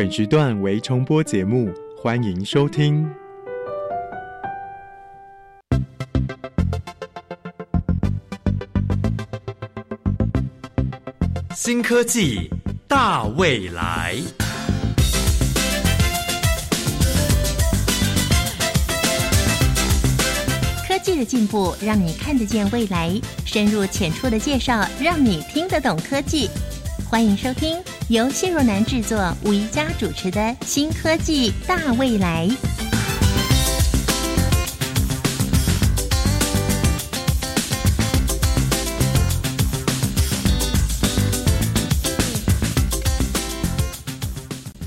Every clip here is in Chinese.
本时段为重播节目，欢迎收听。新科技大未来，科技的进步让你看得见未来，深入浅出的介绍让你听得懂科技。欢迎收听由谢若楠制作、吴宜佳主持的《新科技大未来》。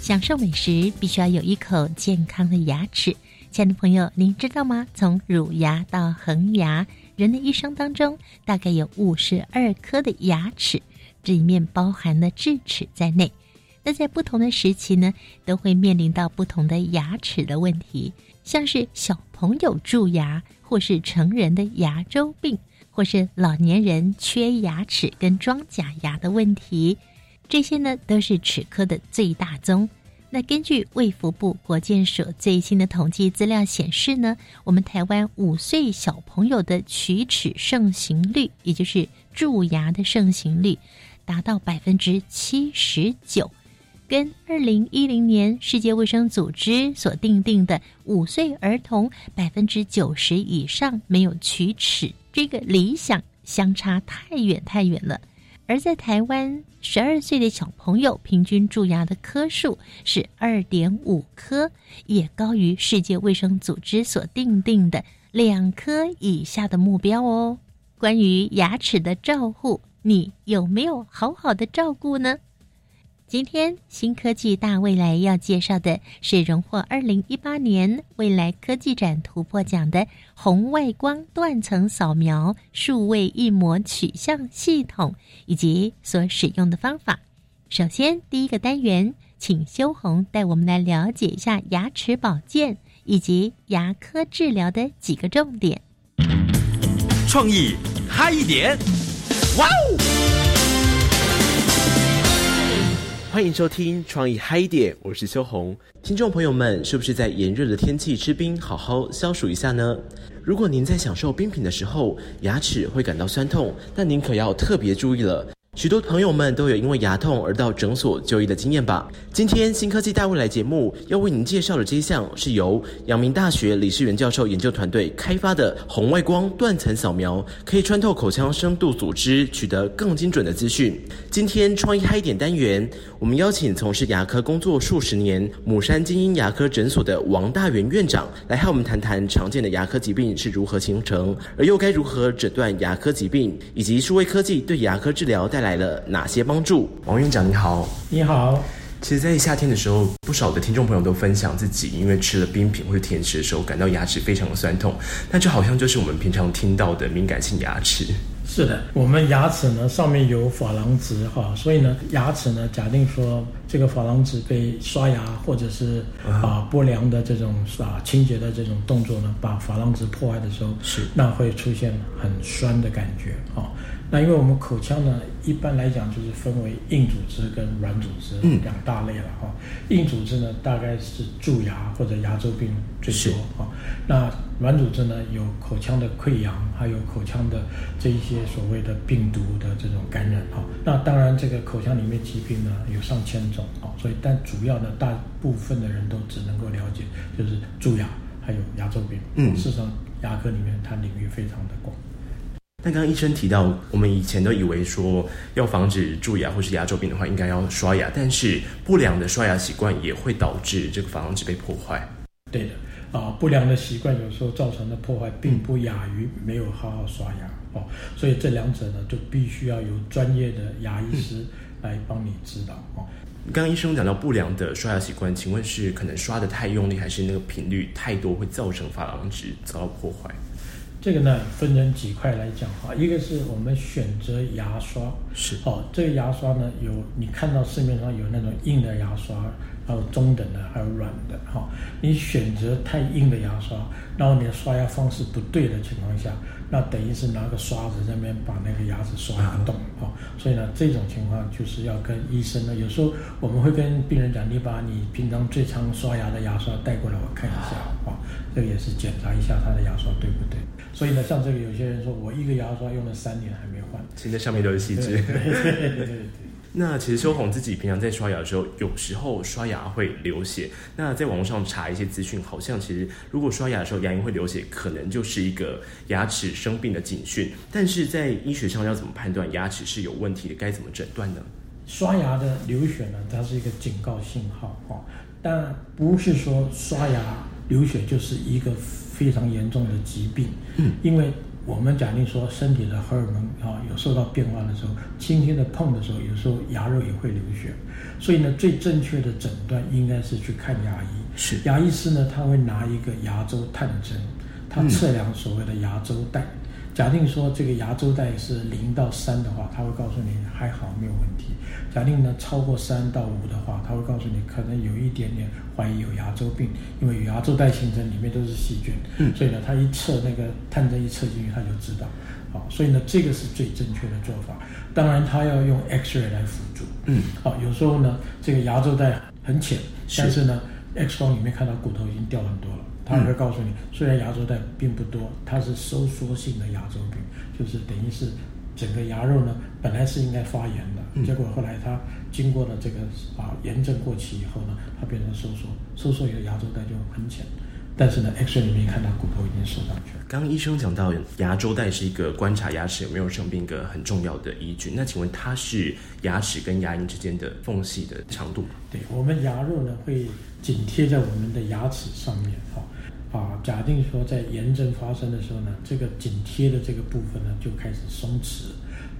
享受美食，必须要有一口健康的牙齿。亲爱的朋友，您知道吗？从乳牙到恒牙，人的一生当中大概有五十二颗的牙齿，这里面包含了智齿在内。那在不同的时期呢，都会面临到不同的牙齿的问题，像是小朋友蛀牙，或是成人的牙周病，或是老年人缺牙齿跟装假牙的问题。这些呢都是齿科的最大宗。那根据卫福部国健署最新的统计资料显示呢，我们台湾五岁小朋友的龋齿盛行率，也就是蛀牙的盛行率，达到百分之七十九，跟二零一零年世界卫生组织所定定的五岁儿童百分之九十以上没有龋齿这个理想相差太远太远了。而在台湾，十二岁的小朋友平均蛀牙的颗数是二点五颗，也高于世界卫生组织所定定的两颗以下的目标哦。关于牙齿的照护，你有没有好好的照顾呢？今天新科技大未来要介绍的是荣获二零一八年未来科技展突破奖的红外光断层扫描数位一模取向系统以及所使用的方法。首先，第一个单元，请修红带我们来了解一下牙齿保健以及牙科治疗的几个重点。创意嗨一点，哇哦！欢迎收听创意嗨点，我是秋红。听众朋友们，是不是在炎热的天气吃冰，好好消暑一下呢？如果您在享受冰品的时候，牙齿会感到酸痛，那您可要特别注意了。许多朋友们都有因为牙痛而到诊所就医的经验吧？今天新科技大未来节目要为您介绍的这项，是由阳明大学李世元教授研究团队开发的红外光断层扫描，可以穿透口腔深度组织，取得更精准的资讯。今天创意嗨点单元，我们邀请从事牙科工作数十年、母山精英牙科诊所的王大元院长，来和我们谈谈常见的牙科疾病是如何形成，而又该如何诊断牙科疾病，以及数位科技对牙科治疗带来了哪些帮助？王院长你好，你好。其实，在夏天的时候，不少的听众朋友都分享自己因为吃了冰品或者甜食的时候，感到牙齿非常的酸痛，那就好像就是我们平常听到的敏感性牙齿。是的，我们牙齿呢上面有珐琅质哈，所以呢牙齿呢假定说这个珐琅质被刷牙或者是啊。不良的这种啊清洁的这种动作呢，把珐琅质破坏的时候，是。那会出现很酸的感觉啊。那因为我们口腔呢，一般来讲就是分为硬组织跟软组织两大类了哈。硬组织呢，大概是蛀牙或者牙周病最多哈。那软组织呢，有口腔的溃疡，还有口腔的这一些所谓的病毒的这种感染哈。那当然，这个口腔里面疾病呢有上千种啊，所以但主要呢，大部分的人都只能够了解就是蛀牙还有牙周病。嗯，事实上，牙科里面它领域非常的广。那刚刚医生提到，我们以前都以为说要防止蛀牙或是牙周病的话，应该要刷牙，但是不良的刷牙习惯也会导致这个珐琅质被破坏。对的，啊，不良的习惯有时候造成的破坏，并不亚于没有好好刷牙哦。所以这两者呢，就必须要有专业的牙医师来帮你指导哦。刚刚医生讲到不良的刷牙习惯，请问是可能刷的太用力，还是那个频率太多，会造成珐琅质遭到破坏？这个呢，分成几块来讲哈，一个是我们选择牙刷是哦，这个牙刷呢，有你看到市面上有那种硬的牙刷，还有中等的，还有软的。哈，你选择太硬的牙刷，然后你的刷牙方式不对的情况下，那等于是拿个刷子在那边把那个牙齿刷牙洞。哈，所以呢，这种情况就是要跟医生呢，有时候我们会跟病人讲，你把你平常最常刷牙的牙刷带过来，我看一下。啊，这个也是检查一下他的牙刷对不对。所以呢，像这个有些人说我一个牙刷用了三年还没换，现在上面都是细菌。对对对对。那其实修红自己平常在刷牙的时候，有时候刷牙会流血。那在网络上查一些资讯，好像其实如果刷牙的时候牙龈会流血，可能就是一个牙齿生病的警讯。但是在医学上要怎么判断牙齿是有问题的？该怎么诊断呢？刷牙的流血呢，它是一个警告信号哦，但不是说刷牙流血就是一个非常严重的疾病。嗯，因为。我们假定说身体的荷尔蒙啊有受到变化的时候，轻轻的碰的时候，有时候牙肉也会流血，所以呢，最正确的诊断应该是去看牙医。是牙医师呢，他会拿一个牙周探针，他测量所谓的牙周带。假定说这个牙周带是零到三的话，他会告诉你还好没有问题。假定呢超过三到五的话，他会告诉你可能有一点点怀疑有牙周病，因为有牙周袋形成里面都是细菌，所以呢他一测那个探针一测进去他就知道。好，所以呢这个是最正确的做法。当然他要用 X-ray 来辅助。嗯，好，有时候呢这个牙周带很浅，但是呢 X 光里面看到骨头已经掉很多了。他会告诉你，虽然牙周带并不多，它是收缩性的牙周病，就是等于是整个牙肉呢本来是应该发炎的，结果后来它经过了这个啊炎症过期以后呢，它变成收缩，收缩以后牙周带就很浅，但是呢 X 光里面看到骨头已经收上去了。刚刚医生讲到牙周带是一个观察牙齿有没有生病一个很重要的依据，那请问它是牙齿跟牙龈之间的缝隙的长度吗？对我们牙肉呢会紧贴在我们的牙齿上面，哈。啊，假定说在炎症发生的时候呢，这个紧贴的这个部分呢就开始松弛，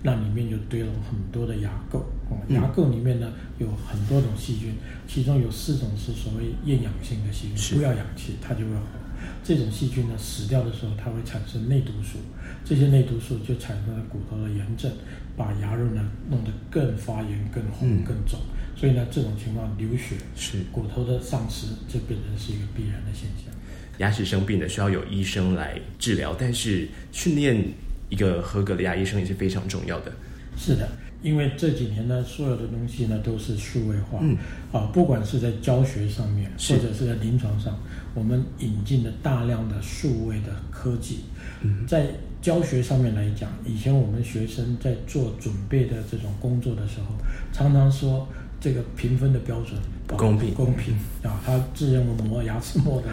那里面就堆了很多的牙垢。牙垢里面呢有很多种细菌，其中有四种是所谓厌氧性的细菌，不要氧气它就会活。这种细菌呢死掉的时候，它会产生内毒素，这些内毒素就产生了骨头的炎症，把牙肉呢弄得更发炎、更红、更肿。所以呢，这种情况流血是骨头的丧失，这变成是一个必然的现象。牙齿生病的需要有医生来治疗，但是训练一个合格的牙医生也是非常重要的。是的，因为这几年呢，所有的东西呢都是数位化，嗯，啊，不管是在教学上面，或者是在临床上，我们引进了大量的数位的科技。嗯，在教学上面来讲，以前我们学生在做准备的这种工作的时候，常常说。这个评分的标准不公平，公平啊！他自认为磨牙齿磨的，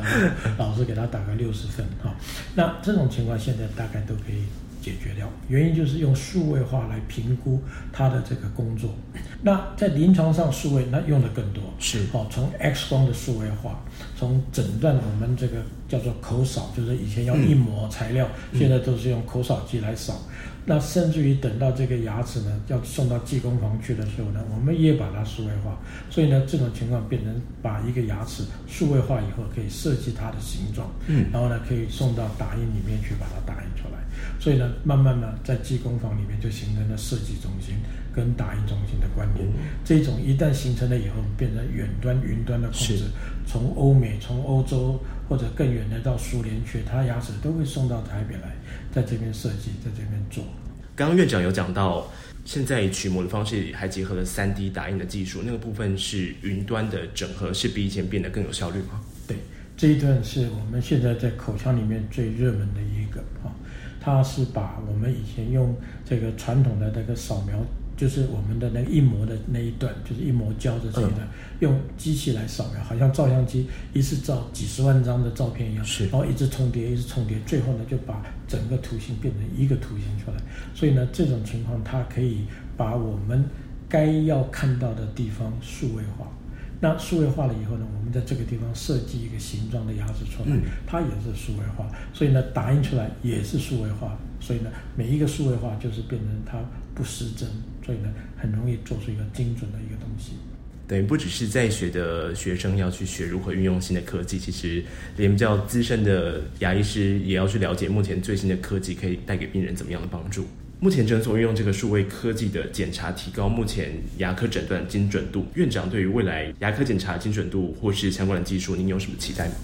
老师给他打个六十分啊。那这种情况现在大概都可以解决掉，原因就是用数位化来评估他的这个工作。那在临床上，数位那用的更多是哦，从 X 光的数位化，从诊断我们这个叫做口扫，就是以前要一模材料，现在都是用口扫机来扫。那甚至于等到这个牙齿呢要送到技工房去的时候呢，我们也把它数位化。所以呢，这种情况变成把一个牙齿数位化以后，可以设计它的形状，嗯，然后呢可以送到打印里面去把它打印出来。所以呢，慢慢呢在技工房里面就形成了设计中心跟打印中心的观念。这种一旦形成了以后，变成远端云端的控制，从欧美、从欧洲或者更远的到苏联去，他牙齿都会送到台北来。在这边设计，在这边做。刚刚院长有讲到，现在取模的方式还结合了三 D 打印的技术，那个部分是云端的整合，是比以前变得更有效率吗？对，这一段是我们现在在口腔里面最热门的一个啊，它是把我们以前用这个传统的那个扫描。就是我们的那个印模的那一段，就是印模胶的这一段，用机器来扫描，好像照相机一次照几十万张的照片一样，是，然后一直重叠，一直重叠，最后呢就把整个图形变成一个图形出来。所以呢，这种情况它可以把我们该要看到的地方数位化。那数位化了以后呢，我们在这个地方设计一个形状的牙齿出来，它也是数位化。所以呢，打印出来也是数位化。所以呢，每一个数位化就是变成它不失真。所以呢，很容易做出一个精准的一个东西。等于不只是在学的学生要去学如何运用新的科技，其实连比较资深的牙医师也要去了解目前最新的科技可以带给病人怎么样的帮助。目前诊所运用这个数位科技的检查，提高目前牙科诊断精准度。院长对于未来牙科检查精准度或是相关的技术，您有什么期待吗？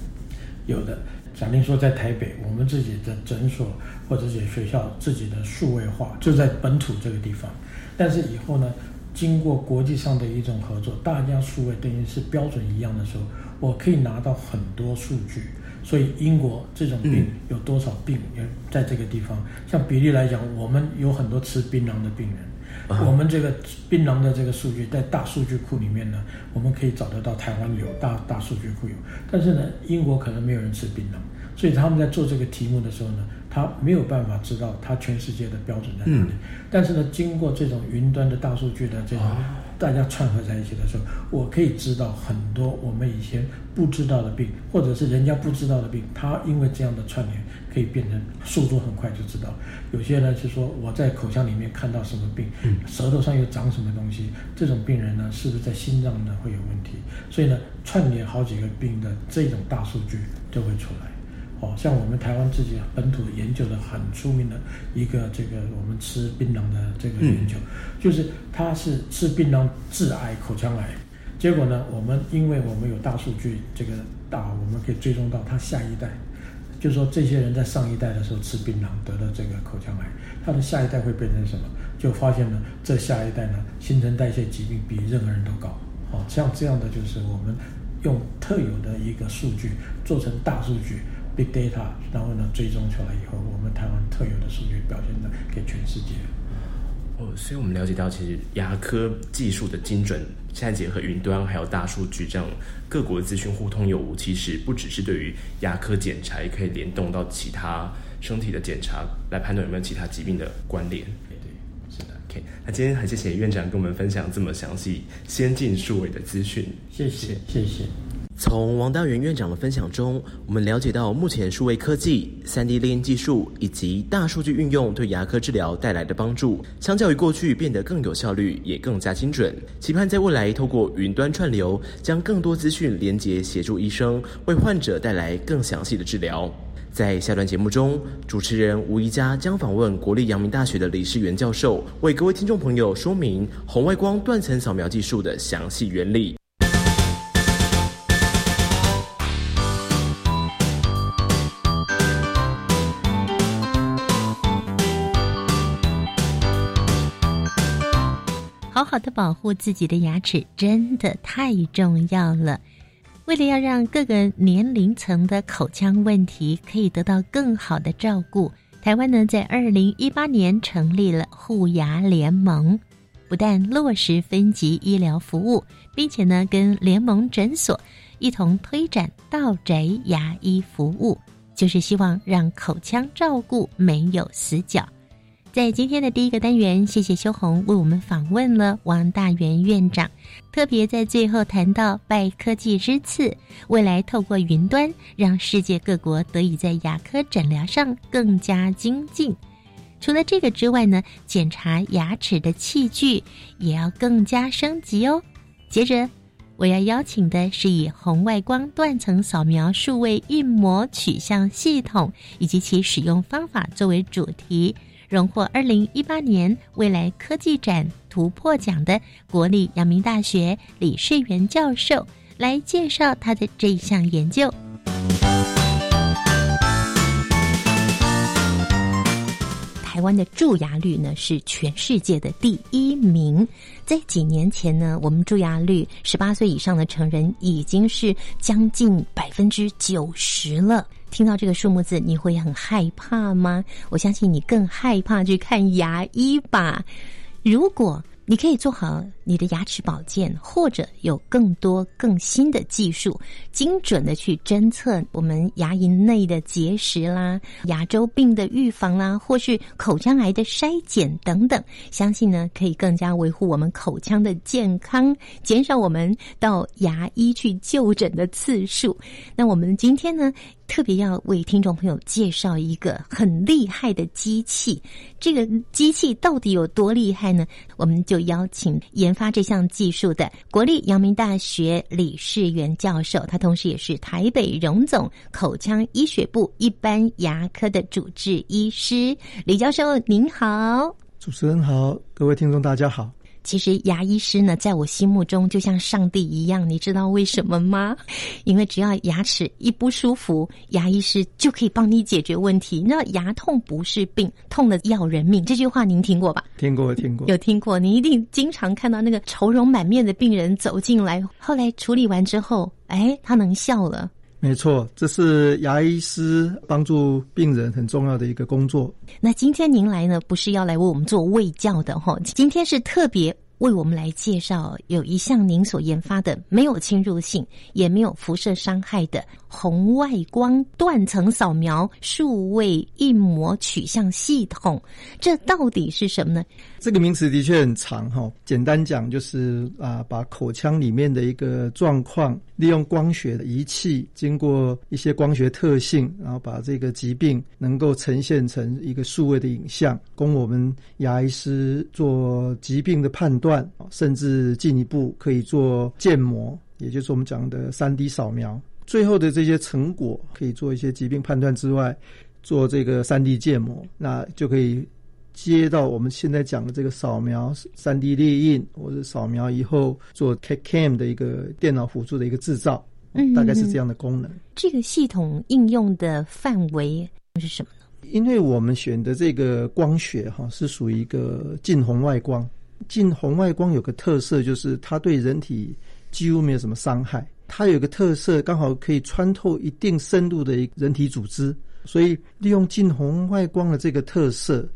有的，假定说在台北，我们自己的诊所或者是学校自己的数位化，就在本土这个地方。但是以后呢，经过国际上的一种合作，大家数位等于是标准一样的时候，我可以拿到很多数据。所以英国这种病有多少病也在这个地方？像比例来讲，我们有很多吃槟榔的病人，我们这个槟榔的这个数据在大数据库里面呢，我们可以找得到台湾有大大数据库有，但是呢，英国可能没有人吃槟榔，所以他们在做这个题目的时候呢。他没有办法知道他全世界的标准在哪里，但是呢，经过这种云端的大数据的这种大家串合在一起的时候，我可以知道很多我们以前不知道的病，或者是人家不知道的病，他因为这样的串联可以变成速度很快就知道。有些呢是说我在口腔里面看到什么病，舌头上又长什么东西，这种病人呢是不是在心脏呢会有问题？所以呢，串联好几个病的这种大数据就会出来。哦，像我们台湾自己本土研究的很出名的一个这个我们吃槟榔的这个研究，就是它是吃槟榔致癌口腔癌，结果呢，我们因为我们有大数据，这个大我们可以追踪到他下一代，就说这些人在上一代的时候吃槟榔得了这个口腔癌，他的下一代会变成什么？就发现呢，这下一代呢新陈代谢疾病比任何人都高。哦，像这样的就是我们用特有的一个数据做成大数据。Big data，然后呢，追踪出来以后，我们台湾特有的数据表现的给全世界。哦，所以我们了解到，其实牙科技术的精准，现在结合云端还有大数据，这样各国资讯互通有无，其实不只是对于牙科检查，也可以联动到其他身体的检查，来判断有没有其他疾病的关联。对对，是的。OK，那今天很谢谢院长跟我们分享这么详细、先进数位的资讯。谢谢，谢谢。从王大元院长的分享中，我们了解到目前数位科技、三 D 列印技术以及大数据运用对牙科治疗带来的帮助，相较于过去变得更有效率，也更加精准。期盼在未来透过云端串流，将更多资讯连接，协助医生为患者带来更详细的治疗。在下段节目中，主持人吴宜佳将访问国立阳明大学的李世元教授，为各位听众朋友说明红外光断层扫描技术的详细原理。好的保护自己的牙齿真的太重要了。为了要让各个年龄层的口腔问题可以得到更好的照顾，台湾呢在二零一八年成立了护牙联盟，不但落实分级医疗服务，并且呢跟联盟诊所一同推展到宅牙医服务，就是希望让口腔照顾没有死角。在今天的第一个单元，谢谢修红为我们访问了王大元院长，特别在最后谈到拜科技之赐，未来透过云端，让世界各国得以在牙科诊疗上更加精进。除了这个之外呢，检查牙齿的器具也要更加升级哦。接着我要邀请的是以红外光断层扫描数位印模取向系统以及其使用方法作为主题。荣获二零一八年未来科技展突破奖的国立阳明大学李世元教授来介绍他的这一项研究。台湾的蛀牙率呢是全世界的第一名，在几年前呢，我们蛀牙率十八岁以上的成人已经是将近百分之九十了。听到这个数目字，你会很害怕吗？我相信你更害怕去看牙医吧。如果你可以做好你的牙齿保健，或者有更多更新的技术，精准的去侦测我们牙龈内的结石啦、牙周病的预防啦，或是口腔癌的筛检等等，相信呢可以更加维护我们口腔的健康，减少我们到牙医去就诊的次数。那我们今天呢？特别要为听众朋友介绍一个很厉害的机器，这个机器到底有多厉害呢？我们就邀请研发这项技术的国立阳明大学李世元教授，他同时也是台北荣总口腔医学部一般牙科的主治医师。李教授您好，主持人好，各位听众大家好。其实牙医师呢，在我心目中就像上帝一样，你知道为什么吗？因为只要牙齿一不舒服，牙医师就可以帮你解决问题。你知道牙痛不是病，痛的要人命，这句话您听过吧？听过，听过，有听过。你一定经常看到那个愁容满面的病人走进来，后来处理完之后，哎，他能笑了。没错，这是牙医师帮助病人很重要的一个工作。那今天您来呢，不是要来为我们做卫教的哈？今天是特别为我们来介绍有一项您所研发的没有侵入性也没有辐射伤害的红外光断层扫描数位印模取向系统，这到底是什么呢？这个名词的确很长哈，简单讲就是啊，把口腔里面的一个状况，利用光学的仪器，经过一些光学特性，然后把这个疾病能够呈现成一个数位的影像，供我们牙医师做疾病的判断，甚至进一步可以做建模，也就是我们讲的三 D 扫描。最后的这些成果可以做一些疾病判断之外，做这个三 D 建模，那就可以。接到我们现在讲的这个扫描、三 D 列印，或者扫描以后做 CAD/CAM 的一个电脑辅助的一个制造，嗯，大概是这样的功能。这个系统应用的范围是什么呢？因为我们选的这个光学哈是属于一个近红外光，近红外光有个特色就是它对人体几乎没有什么伤害，它有个特色刚好可以穿透一定深度的人体组织，所以利用近红外光的这个特色。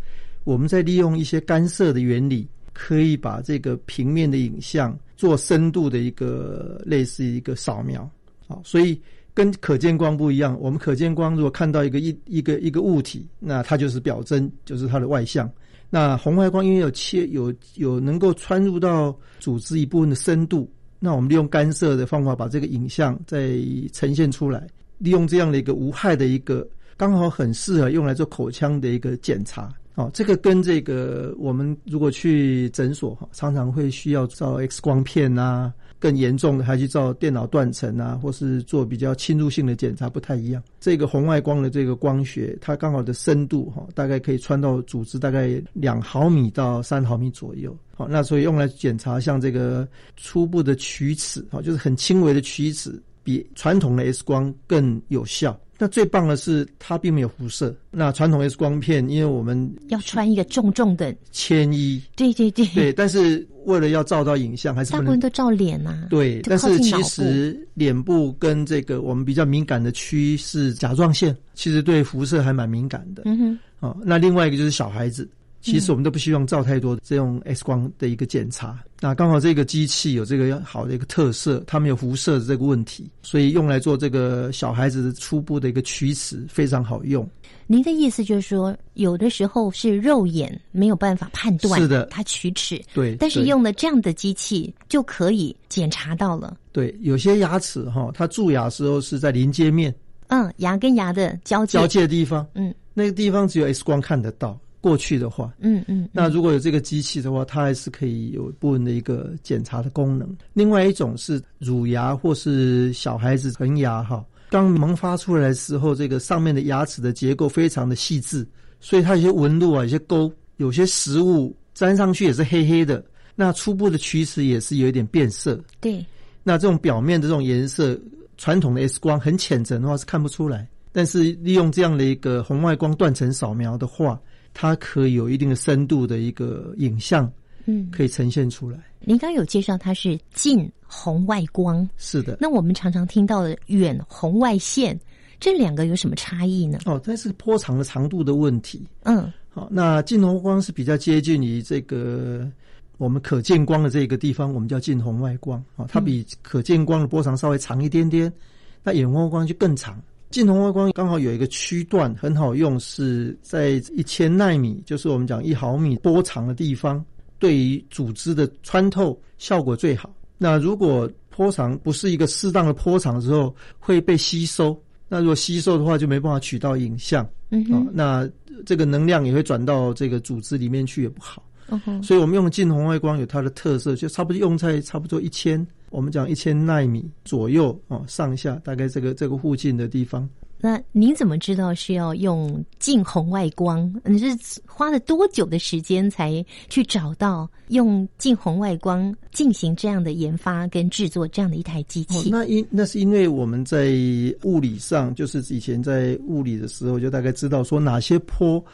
我们在利用一些干涉的原理，可以把这个平面的影像做深度的一个类似一个扫描，好，所以跟可见光不一样。我们可见光如果看到一个一一个一个物体，那它就是表征，就是它的外向。那红外光因为有切有有能够穿入到组织一部分的深度，那我们利用干涉的方法把这个影像再呈现出来，利用这样的一个无害的一个，刚好很适合用来做口腔的一个检查。哦，这个跟这个我们如果去诊所哈，常常会需要照 X 光片啊，更严重的还去照电脑断层啊，或是做比较侵入性的检查不太一样。这个红外光的这个光学，它刚好的深度哈，大概可以穿到组织大概两毫米到三毫米左右。好，那所以用来检查像这个初步的龋齿，好，就是很轻微的龋齿，比传统的 X 光更有效。那最棒的是，它并没有辐射。那传统 X 光片，因为我们要穿一个重重的铅衣，对对对，对。但是为了要照到影像，还是大部分都照脸呐。对，但是其实脸部跟这个我们比较敏感的区是甲状腺，其实对辐射还蛮敏感的。嗯哼。哦，那另外一个就是小孩子。其实我们都不希望照太多这种 X 光的一个检查。那刚好这个机器有这个好的一个特色，它没有辐射的这个问题，所以用来做这个小孩子的初步的一个取齿非常好用。您的意思就是说，有的时候是肉眼没有办法判断，是的，它龋齿，对，但是用了这样的机器就可以检查到了。对，有些牙齿哈，它蛀牙时候是在临接面，嗯，牙跟牙的交界交界的地方，嗯，那个地方只有 X 光看得到。过去的话，嗯嗯，那如果有这个机器的话，它还是可以有部分的一个检查的功能。另外一种是乳牙或是小孩子恒牙哈，刚萌发出来的时候，这个上面的牙齿的结构非常的细致，所以它有些纹路啊，有些沟，有些食物粘上去也是黑黑的。那初步的龋齿也是有一点变色。对，那这种表面的这种颜色，传统的 X 光很浅层的话是看不出来，但是利用这样的一个红外光断层扫描的话。它可以有一定的深度的一个影像，嗯，可以呈现出来。您刚有介绍它是近红外光，是的。那我们常常听到的远红外线，这两个有什么差异呢？哦，这是波长的长度的问题。嗯，好，那近红光是比较接近于这个我们可见光的这个地方，我们叫近红外光啊，它比可见光的波长稍微长一点点，那远红外光就更长。近红外光刚好有一个区段很好用，是在一千纳米，就是我们讲一毫米波长的地方，对于组织的穿透效果最好。那如果波长不是一个适当的波长的时候，会被吸收。那如果吸收的话，就没办法取到影像。嗯啊，那这个能量也会转到这个组织里面去，也不好。所以我们用近红外光有它的特色，就差不多用在差不多一千。我们讲一千纳米左右哦，上下大概这个这个附近的地方，那您怎么知道是要用近红外光？你是花了多久的时间才去找到用近红外光进行这样的研发跟制作这样的一台机哦，器？那因那是因为我们在物理上，就是以前在物理的时候，就大概知道说哪些波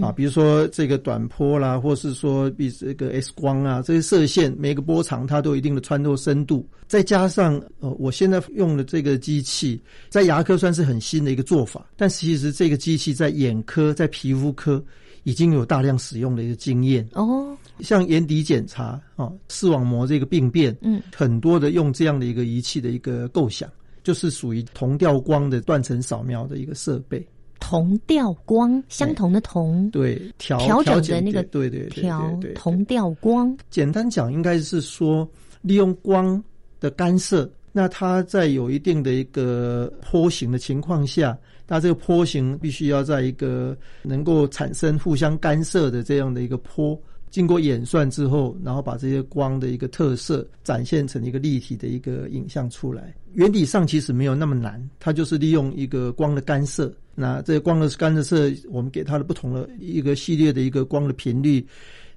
啊，比如说这个短波啦，或是说比这个 X 光啊，这些射线每个波长它都有一定的穿透深度，再加上呃，我现在用的这个机器在牙科算是很新的一个做法，但其实这个机器在眼科、在皮肤科已经有大量使用的一个经验。哦，像眼底检查啊、视网膜这个病变，嗯，很多的用这样的一个仪器的一个构想，就是属于同调光的断层扫描的一个设备。同调光，相同的同，对，调调整的那个对对对调同调光，简单讲，应该是说利用光的干涉，那它在有一定的一个坡形的情况下，那这个坡形必须要在一个能够产生互相干涉的这样的一个波。经过演算之后，然后把这些光的一个特色展现成一个立体的一个影像出来。原理上其实没有那么难，它就是利用一个光的干涉。那这个光的干涉，我们给它的不同的一个系列的一个光的频率，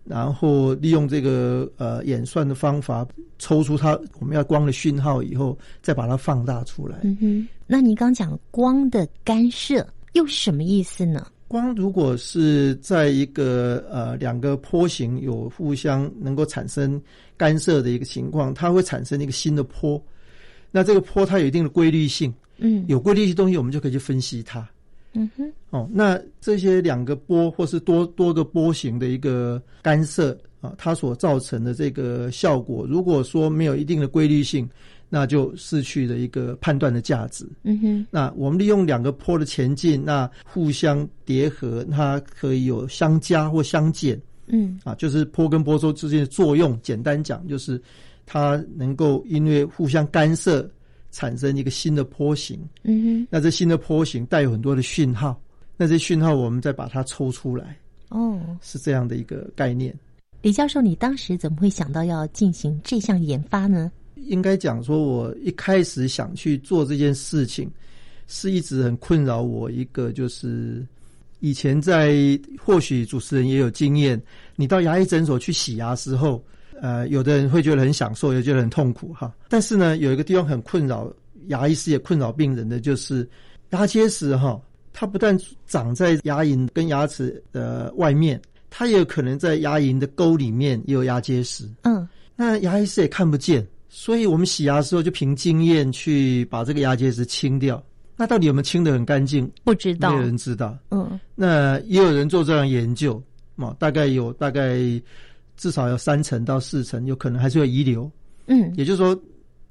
然后利用这个呃演算的方法抽出它我们要光的讯号以后，再把它放大出来。嗯哼。那你刚讲光的干涉又是什么意思呢？光如果是在一个呃两个波形有互相能够产生干涉的一个情况，它会产生一个新的坡。那这个坡它有一定的规律性，嗯有规律性东西我们就可以去分析它。嗯哼，哦，那这些两个波或是多多个波形的一个干涉啊，它所造成的这个效果，如果说没有一定的规律性，那就失去了一个判断的价值。嗯哼，那我们利用两个坡的前进，那互相叠合，它可以有相加或相减嗯啊，就是坡跟坡周之间的作用。简单讲，就是它能够因为互相干涉，产生一个新的坡形。嗯哼，那这新的坡形带有很多的讯号，那这讯号我们再把它抽出来，哦，是这样的一个概念。李教授，你当时怎么会想到要进行这项研发呢？应该讲说，我一开始想去做这件事情，是一直很困扰我一个，就是以前在或许主持人也有经验，你到牙医诊所去洗牙时候，呃，有的人会觉得很享受，也觉得很痛苦哈。但是呢，有一个地方很困扰牙医师也困扰病人的，就是牙结石哈，它不但长在牙龈跟牙齿的外面，它也有可能在牙龈的沟里面也有牙结石。嗯那牙医师也看不见，所以我们洗牙的时候就凭经验去把这个牙结石清掉。那到底有没有清的很干净？不知道没有人知道。嗯那也有人做这样研究，嘛，大概有大概至少有三成到四成，有可能还是有遗留。嗯也就是说，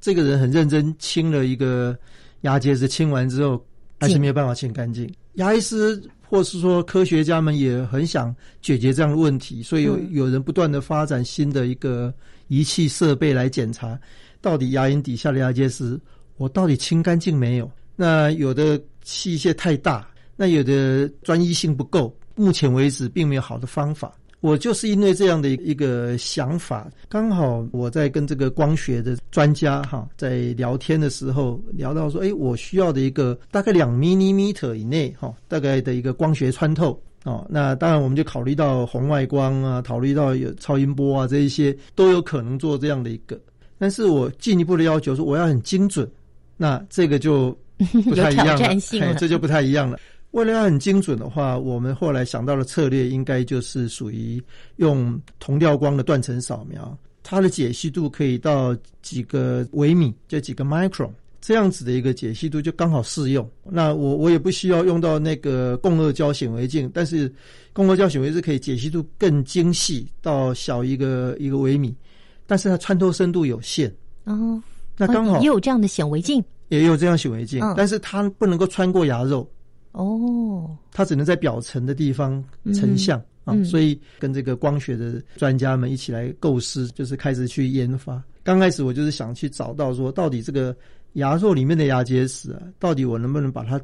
这个人很认真清了一个牙结石，清完之后还是没有办法清干净。牙医师或是说科学家们也很想解决这样的问题，所以有嗯有人不断的发展新的一个仪器设备来检查，到底牙龈底下的牙结石我到底清干净没有？那有的器械太大，那有的专一性不够，目前为止并没有好的方法。我就是因为这样的一个想法，刚好我在跟这个光学的专家哈在聊天的时候，聊到说，哎，我需要的一个大概两 millimeter 以内哈，大概的一个光学穿透哦。那当然我们就考虑到红外光啊，考虑到有超音波啊这一些都有可能做这样的一个。但是我进一步的要求是，我要很精准，那这个就 不太一样了，这就不太一样了。为了要很精准的话，我们后来想到的策略应该就是属于用同调光的断层扫描，它的解析度可以到几个微米，就几个 micron 这样子的一个解析度就刚好适用。那我我也不需要用到那个共轭焦显微镜，但是共轭焦显微镜可以解析度更精细到小一个一个微米，但是它穿透深度有限。哦，那刚好哦也有这样的显微镜也有这样显微镜，嗯但是它不能够穿过牙肉。哦，它只能在表层的地方成像、啊，嗯所以跟这个光学的专家们一起来构思，就是开始去研发。刚开始我就是想去找到说，到底这个牙肉里面的牙结石啊，到底我能不能把它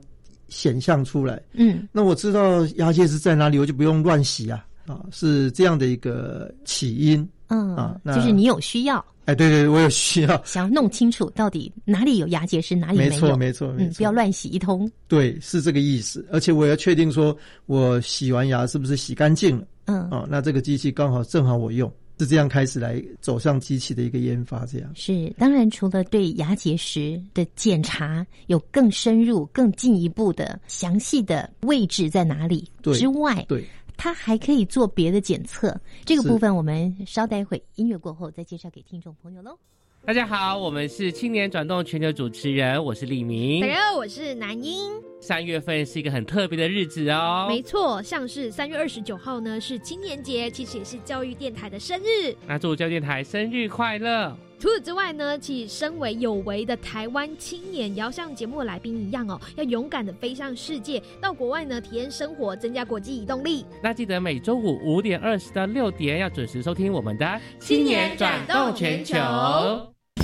显像出来？嗯那我知道牙结石在哪里，我就不用乱洗啊，啊，是这样的一个起因。嗯啊那就是你有需要，哎，对对，我有需要，想要弄清楚到底哪里有牙结石，哪里没有。错没错没嗯，错不要乱洗一通。对，是这个意思。而且我要确定说我洗完牙是不是洗干净了嗯，哦，那这个机器刚好正好我用，是这样开始来走上机器的一个研发，这样。是，当然除了对牙结石的检查有更深入、更进一步的详细的位置在哪里之外，对，它还可以做别的检测。这个部分我们稍待会音乐过后再介绍给听众朋友喽。大家好，我们是青年转动全球主持人，我是李明大。家好，我是南英。三月份是一个很特别的日子哦，没错，像是三月二十九号呢是青年节，其实也是教育电台的生日。那祝教育电台生日快乐！除此之外呢，其实身为有为的台湾青年，也要像节目的来宾一样哦，要勇敢的飞向世界，到国外呢体验生活，增加国际移动力。那记得每周五五点二十到六点要准时收听我们的青年转动全球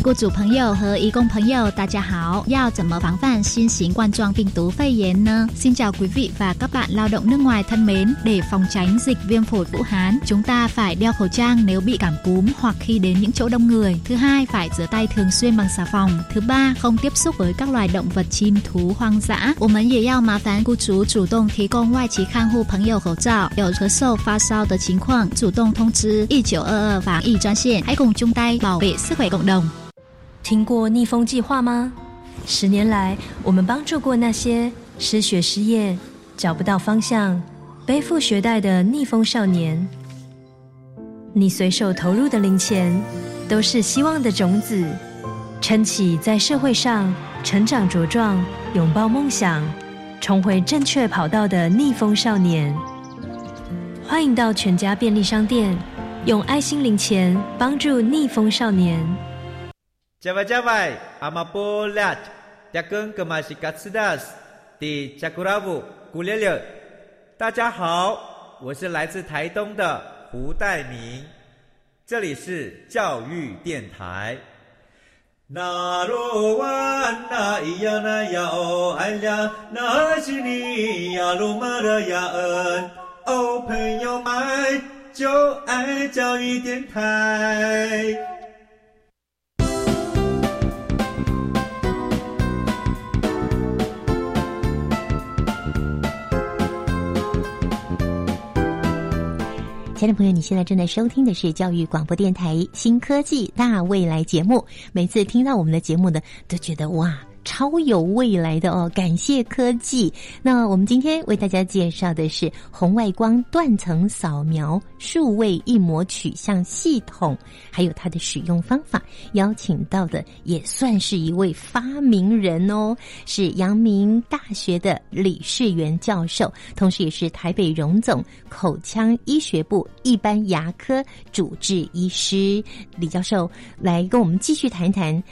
雇主朋友和义工朋友，大家好！要怎么防范新型冠状病毒肺炎呢? Xin chào quý vị và các bạn lao động nước ngoài thân mến. Để phòng tránh dịch viêm phổi Vũ Hán, chúng ta phải đeo khẩu trang nếu bị cảm cúm hoặc khi đến những chỗ đông người. Thứ hai, phải rửa tay thường xuyên bằng xà phòng. Thứ ba, không tiếp xúc với các loài động vật chim thú hoang dã. 我们也要麻烦雇主主动提供外籍看护朋友口罩。有咳嗽、发烧的情况，主动通知一九二二防疫专线。Hãy cùng chung tay bảo vệ sức khỏe cộng đồng. 听过逆风计划吗？十年来，我们帮助过那些失学、失业、找不到方向、背负学贷的逆风少年。你随手投入的零钱，都是希望的种子，撑起在社会上成长茁壮、拥抱梦想、重回正确跑道的逆风少年。欢迎到全家便利商店，用爱心零钱帮助逆风少年。加外加外，阿玛波拉，扎根格玛西卡斯达斯，迪加古拉布古列列。大家好，我是来自台东的胡代明，这里是教育电台。那罗哇那咿呀那呀哦哎呀，那是你呀鲁玛的呀恩哦，朋友们就爱教育电台。亲爱的朋友，你现在正在收听的是教育广播电台新科技大未来节目。每次听到我们的节目呢，都觉得哇。超有未来的哦！感谢科技。那我们今天为大家介绍的是红外光断层扫描数位一模取像系统，还有它的使用方法。邀请到的也算是一位发明人哦，是阳明大学的李世元教授，同时也是台北荣总口腔医学部一般牙科主治医师李教授，来跟我们继续谈谈。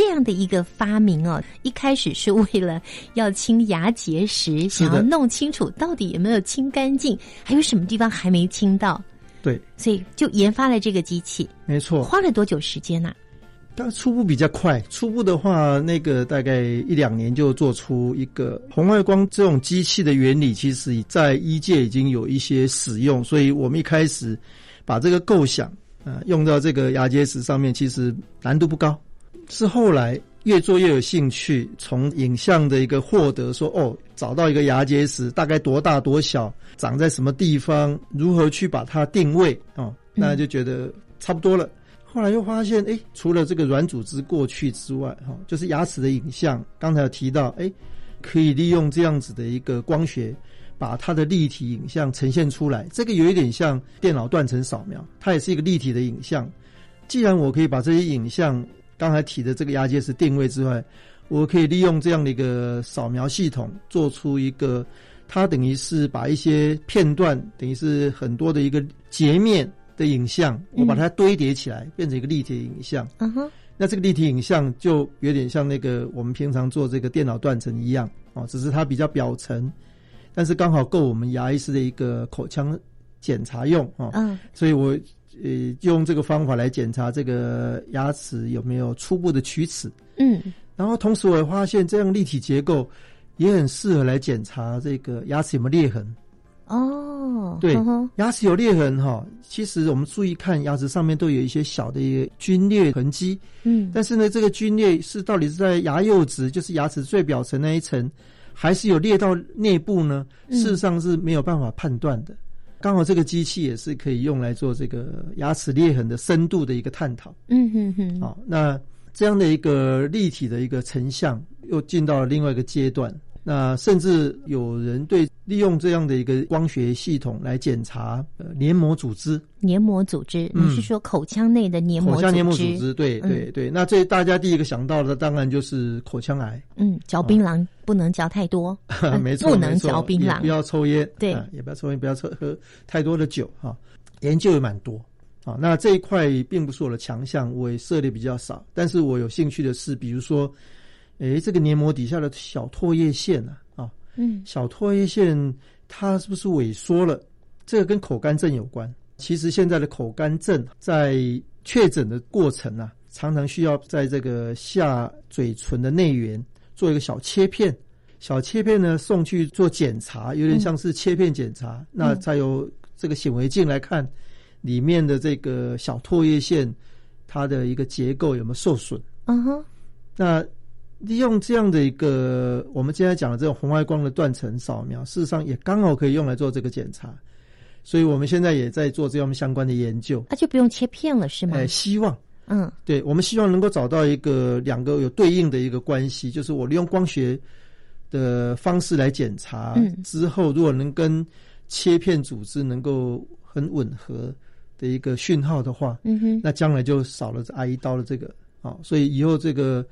这样的一个发明哦，一开始是为了要清牙结石，想要弄清楚到底有没有清干净，还有什么地方还没清到，对，所以就研发了这个机器。没错，花了多久时间呢、啊？但初步比较快，初步的话，那个大概一两年就做出一个红外光这种机器的原理，其实在医界已经有一些使用，所以我们一开始把这个构想啊、呃、用到这个牙结石上面，其实难度不高。是后来越做越有兴趣，从影像的一个获得说，哦，找到一个牙结石大概多大多小，长在什么地方，如何去把它定位哦，那就觉得差不多了。后来又发现，哎，除了这个软组织过去之外，哈、哦，就是牙齿的影像，刚才有提到，哎，可以利用这样子的一个光学，把它的立体影像呈现出来。这个有一点像电脑断层扫描，它也是一个立体的影像。既然我可以把这些影像刚才提的这个牙结石定位之外，我可以利用这样的一个扫描系统，做出一个，它等于是把一些片段，等于是很多的一个截面的影像，我把它堆叠起来，变成一个立体影像。嗯哼，那这个立体影像就有点像那个我们平常做这个电脑断层一样哦，只是它比较表层，但是刚好够我们牙医师的一个口腔检查用哦。嗯，所以我。呃，用这个方法来检查这个牙齿有没有初步的龋齿。嗯，然后同时我也发现这样立体结构也很适合来检查这个牙齿有没有裂痕。哦，对牙齿有裂痕哈，其实我们注意看牙齿上面都有一些小的一个皲裂痕迹，嗯，但是呢，这个皲裂是到底是在牙釉质，就是牙齿最表层那一层，还是有裂到内部呢？嗯事实上是没有办法判断的。刚好这个机器也是可以用来做这个牙齿裂痕的深度的一个探讨。嗯哼哼，好，那这样的一个立体的一个成像，又进到了另外一个阶段。那甚至有人对利用这样的一个光学系统来检查呃黏膜组织，黏膜组织，嗯你是说口腔内的黏膜口腔黏膜组织？织，对嗯对对。那这大家第一个想到的当然就是口腔癌，嗯，嚼槟榔不能嚼太多，呃 没错，不能嚼槟榔不，要抽烟，对啊也不要抽烟，不要抽喝太多的酒哈、研究也蛮多啊。那这一块并不是我的强项，我也涉猎比较少。但是我有兴趣的是，比如说，诶，这个黏膜底下的小唾液腺啊，啊，嗯小唾液腺它是不是萎缩了？这个跟口干症有关。其实现在的口干症在确诊的过程啊，常常需要在这个下嘴唇的内缘做一个小切片。小切片呢送去做检查，有点像是切片检查，那再由这个显微镜来看里面的这个小唾液腺它的一个结构有没有受损。嗯哼，那利用这样的一个我们今天讲的这种红外光的断层扫描，事实上也刚好可以用来做这个检查，所以我们现在也在做这样相关的研究。那就不用切片了是吗？哎，希望。嗯。对我们希望能够找到一个两个有对应的一个关系，就是我利用光学的方式来检查，嗯。之后如果能跟切片组织能够很吻合的一个讯号的话，嗯哼，那将来就少了挨一刀的这个啊、所以以后这个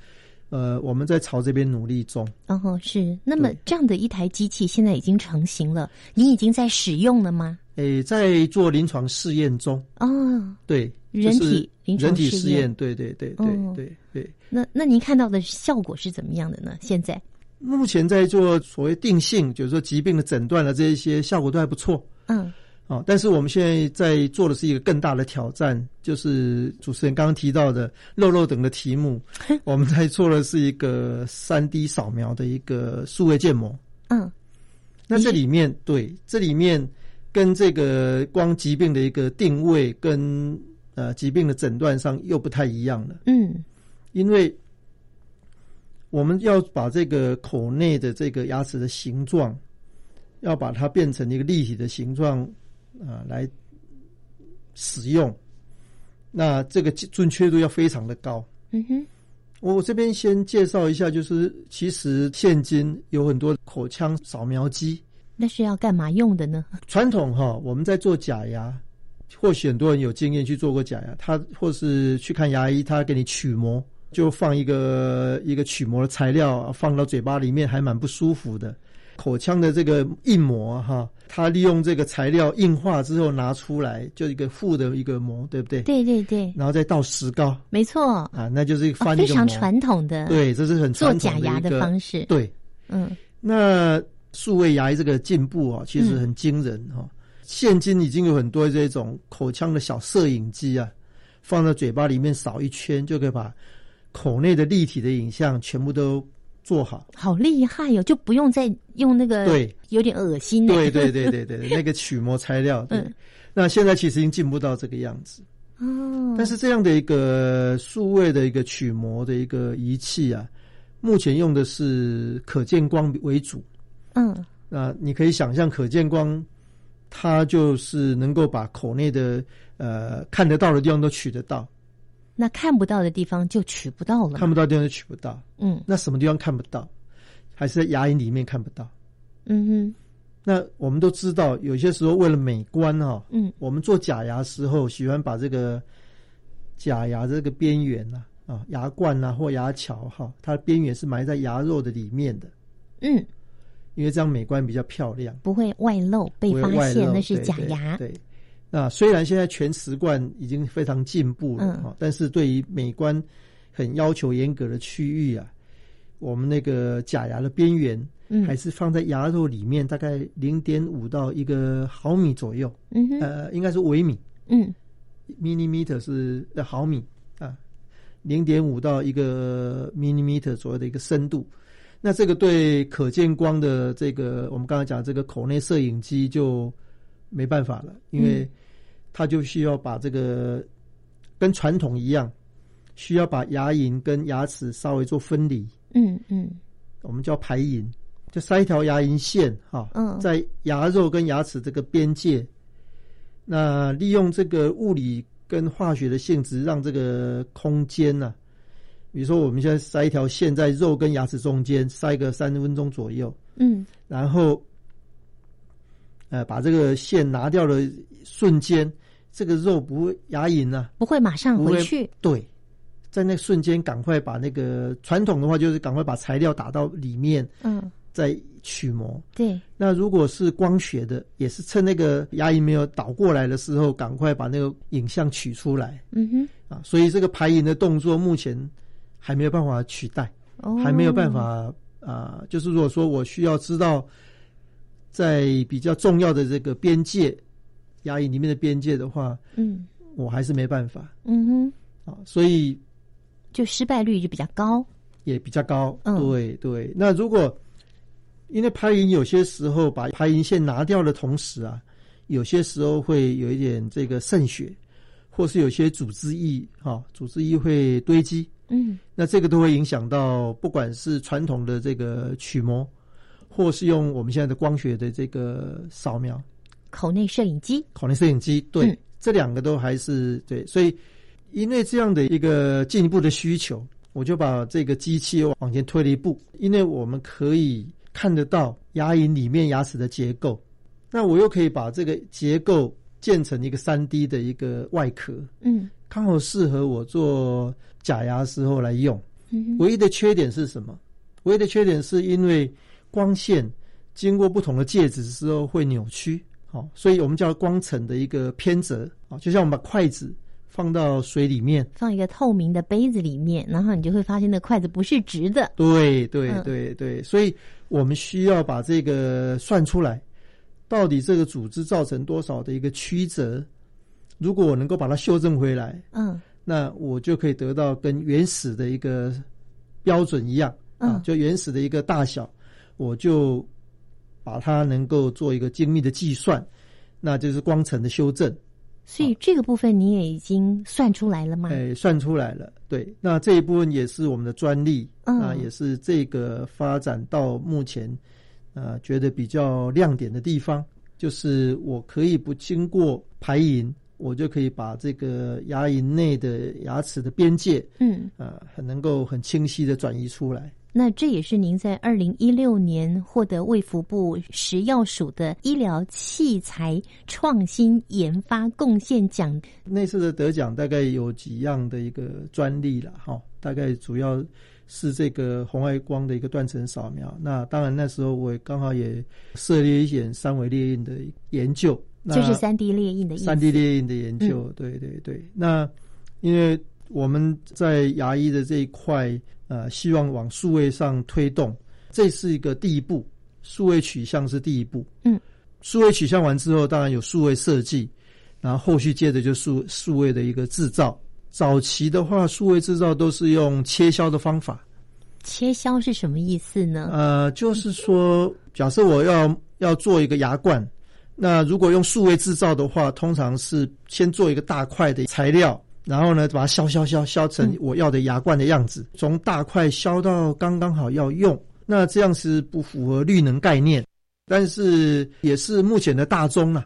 呃，我们在朝这边努力中。哦吼是。那么这样的一台机器现在已经成型了，你已经在使用了吗？诶，在做临床试验中，哦，对，人体临床人体试验对对对对哦对对。那那您看到的效果是怎么样的呢？现在，目前在做所谓定性，就是说疾病的诊断的这一些效果都还不错嗯啊。但是我们现在在做的是一个更大的挑战，就是主持人刚刚提到的肉肉等的题目，我们在做的是一个三 D 扫描的一个数位建模。嗯那这里面对这里面跟这个光疾病的一个定位跟呃疾病的诊断上又不太一样了，嗯因为我们要把这个口内的这个牙齿的形状，要把它变成一个立体的形状啊、来使用，那这个准确度要非常的高。嗯哼，我这边先介绍一下，就是其实现今有很多口腔扫描机，那是要干嘛用的呢？传统哈，我们在做假牙，或许很多人有经验去做过假牙，他或是去看牙医，他给你取模，就放一个一个取模的材料放到嘴巴里面，还蛮不舒服的。口腔的这个硬膜哈，它利用这个材料硬化之后拿出来，就一个附的一个膜，对不对？对对对，然后再倒石膏没错，啊，那就是一个哦非常。传统的，对，这是很做传统假牙的方式。，对，嗯那数位牙医这个进步啊，其实很惊人哈、现今已经有很多这种口腔的小摄影机啊，放在嘴巴里面扫一圈，就可以把口内的立体的影像全部都做好。好厉害哟、就不用再用那个对，有点恶心的。对对对对对，那个取模材料，对。嗯那现在其实已经进步到这个样子，哦，但是这样的一个数位的一个取模的一个仪器啊，目前用的是可见光为主。嗯那你可以想象，可见光，它就是能够把口内的呃看得到的地方都取得到，那看不到的地方就取不到了。看不到的地方就取不到。嗯那什么地方看不到？还是在牙龈里面看不到？嗯哼那我们都知道，有些时候为了美观哈、嗯我们做假牙时候喜欢把这个假牙这个边缘啊啊牙冠啊或牙桥哈、它的边缘是埋在牙肉的里面的，嗯，因为这样美观比较漂亮。不会外露被发现那是假牙。对，那虽然现在全瓷冠已经非常进步了嗯。哈、但是对于美观很要求严格的区域啊，我们那个假牙的边缘嗯。还是放在牙肉里面，大概零点五到一个毫米左右，嗯哼。呃，应该是微米嗯，millimeter 是呃毫米啊，零点五到一个 millimeter 左右的一个深度。那这个对可见光的这个，我们刚才讲这个口内摄影机就没办法了，因为他就需要把这个跟传统一样，需要把牙龈跟牙齿稍微做分离。嗯嗯，我们叫排龈，就塞一条牙龈线哈，嗯。在牙肉跟牙齿这个边界，那利用这个物理跟化学的性质，让这个空间呢、比如说我们现在塞一条线在肉跟牙齿中间，塞个三分钟左右，嗯。然后，呃，把这个线拿掉的瞬间，这个肉不会牙龈呢、不会马上回去。对，在那瞬间赶快把那个传统的话就是赶快把材料打到里面，嗯，再取模。对，那如果是光学的，也是趁那个牙龈没有倒过来的时候，赶快把那个影像取出来嗯哼，啊。所以这个排龈的动作目前还没有办法取代，哦，还没有办法啊、就是如果说我需要知道在比较重要的这个边界牙龈里面的边界的话，嗯我还是没办法嗯哼，啊。所以就失败率就比较高。也比较高。嗯对对。那如果因为拍龈有些时候把拍龈线拿掉的同时啊，有些时候会有一点这个渗血，或是有些组织液哈、组织液会堆积，嗯那这个都会影响到不管是传统的这个取模，或是用我们现在的光学的这个扫描口内摄影机。口内摄影机，对，嗯这两个都还是对，所以因为这样的一个进一步的需求，我就把这个机器往前推了一步，因为我们可以看得到牙龈里面牙齿的结构，那我又可以把这个结构建成一个三 D 的一个外壳，嗯刚好适合我做假牙时候来用。唯一的缺点是什么？唯一的缺点是因为光线经过不同的介质之后会扭曲，好、所以我们叫光层的一个偏折啊，就像我们把筷子放到水里面，放一个透明的杯子里面，然后你就会发现那筷子不是直的。对对嗯对对，所以我们需要把这个算出来，到底这个组织造成多少的一个曲折。如果我能够把它修正回来，嗯那我就可以得到跟原始的一个标准一样啊嗯，就原始的一个大小，我就把它能够做一个精密的计算，那就是光程的修正，所以这个部分你也已经算出来了吗？哎，算出来了。对，那这一部分也是我们的专利，嗯那也是这个发展到目前，呃，觉得比较亮点的地方，就是我可以不经过排龈，我就可以把这个牙龈内的牙齿的边界，嗯，呃，很能够很清晰的转移出来。那这也是您在二零一六年获得卫福部食药署的医疗器材创新研发贡献奖。那次的得奖大概有几样的一个专利了哈，大概主要是这个红外光的一个断层扫描。那当然那时候我刚好也涉猎一点三维列印的研究，那就是三 D 列印的。三 D 列印的研究，对对对。那因为我们在牙医的这一块，呃，希望往数位上推动，这是一个第一步，数位取向是第一步。嗯，数位取向完之后，当然有数位设计，然后后续接着就数数位的一个制造。早期的话，数位制造都是用切削的方法，切削是什么意思呢？呃，就是说，假设我要要做一个牙冠，那如果用数位制造的话，通常是先做一个大块的材料，然后呢，把它削削削削成我要的牙冠的样子，从大块削到刚刚好要用。那这样是不符合绿能概念，但是也是目前的大宗啊。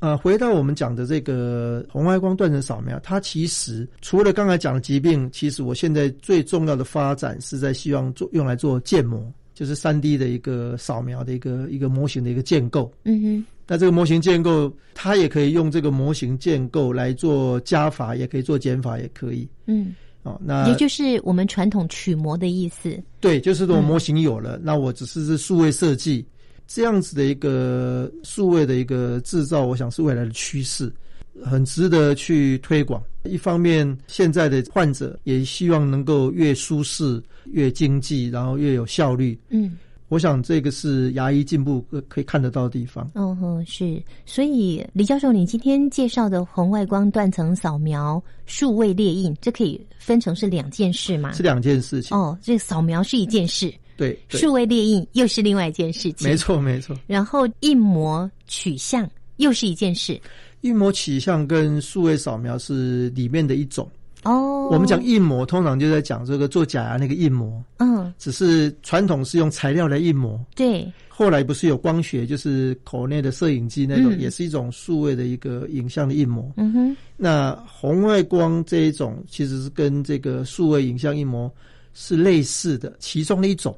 呃，回到我们讲的这个红外光断层扫描，它其实除了刚才讲的疾病，其实我现在最重要的发展是在希望做用来做建模，就是三 D 的一个扫描的一个一个模型的一个建构。嗯哼，那这个模型建构，它也可以用这个模型建构来做加法，也可以做减法，也可以。嗯，哦，那也就是我们传统取模的意思。对，就是我模型有了，那我只是是数位设计这样子的一个数位的一个制造，我想是未来的趋势，很值得去推广。一方面，现在的患者也希望能够越舒适、越经济，然后越有效率。嗯，我想这个是牙医进步可可以看得到的地方。嗯哼，是。所以李教授，你今天介绍的红外光断层扫描、数位列印，这可以分成是两件事吗？是两件事情。哦，这个扫描是一件事，对，对数位列印又是另外一件事情。没错没错。然后印模取像又是一件事。印模取像跟数位扫描是里面的一种。哦，我们讲印模，通常就在讲这个做假牙那个印模。嗯，只是传统是用材料来印模。对。后来不是有光学，就是口内的摄影机那种，也是一种数位的一个影像的印模。嗯哼。那红外光这一种，其实是跟这个数位影像印模是类似的其中的一种。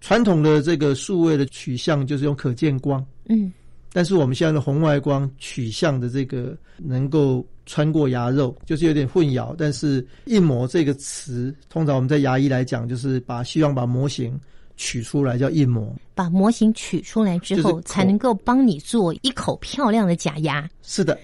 传统的这个数位的取向就是用可见光。嗯。但是我们现在的红外光取向的这个能够穿过牙肉，就是有点混淆。但是印模这个词，通常我们在牙医来讲，就是把希望把模型取出来叫印模。把模型取出来之后，才能够帮你做一口漂亮的假牙。是的。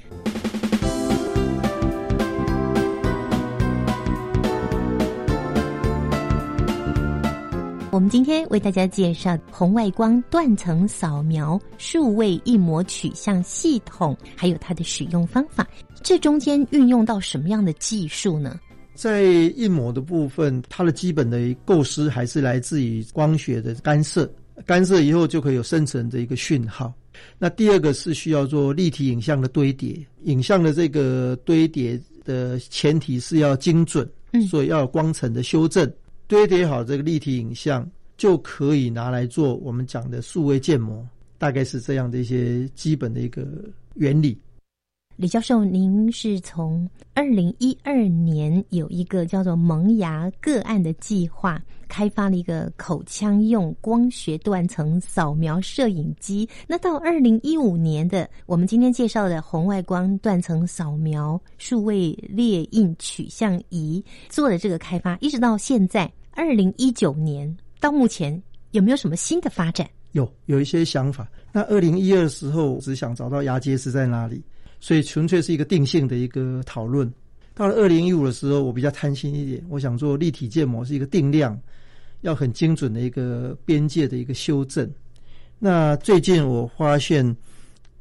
我们今天为大家介绍红外光断层扫描数位印模取像系统，还有它的使用方法。这中间运用到什么样的技术呢？在印模的部分，它的基本的构思还是来自于光学的干涉，干涉以后就可以有生成的一个讯号。那第二个是需要做立体影像的堆叠，影像的这个堆叠的前提是要精准，所以要有光层的修正。堆叠好这个立体影像，就可以拿来做我们讲的数位建模，大概是这样的一些基本的一个原理。李教授，您是从二零一二年有一个叫做“萌芽个案”的计划，开发了一个口腔用光学断层扫描摄影机。那到二零一五年的我们今天介绍的红外光断层扫描数位列印取像仪做的这个开发，一直到现在二零一九年到目前，有没有什么新的发展？有，有一些想法。那二零一二时候，只想找到牙结石在哪里。所以纯粹是一个定性的一个讨论。到了二零一五的时候，我比较贪心一点，我想做立体建模是一个定量，要很精准的一个边界的一个修正。那最近我发现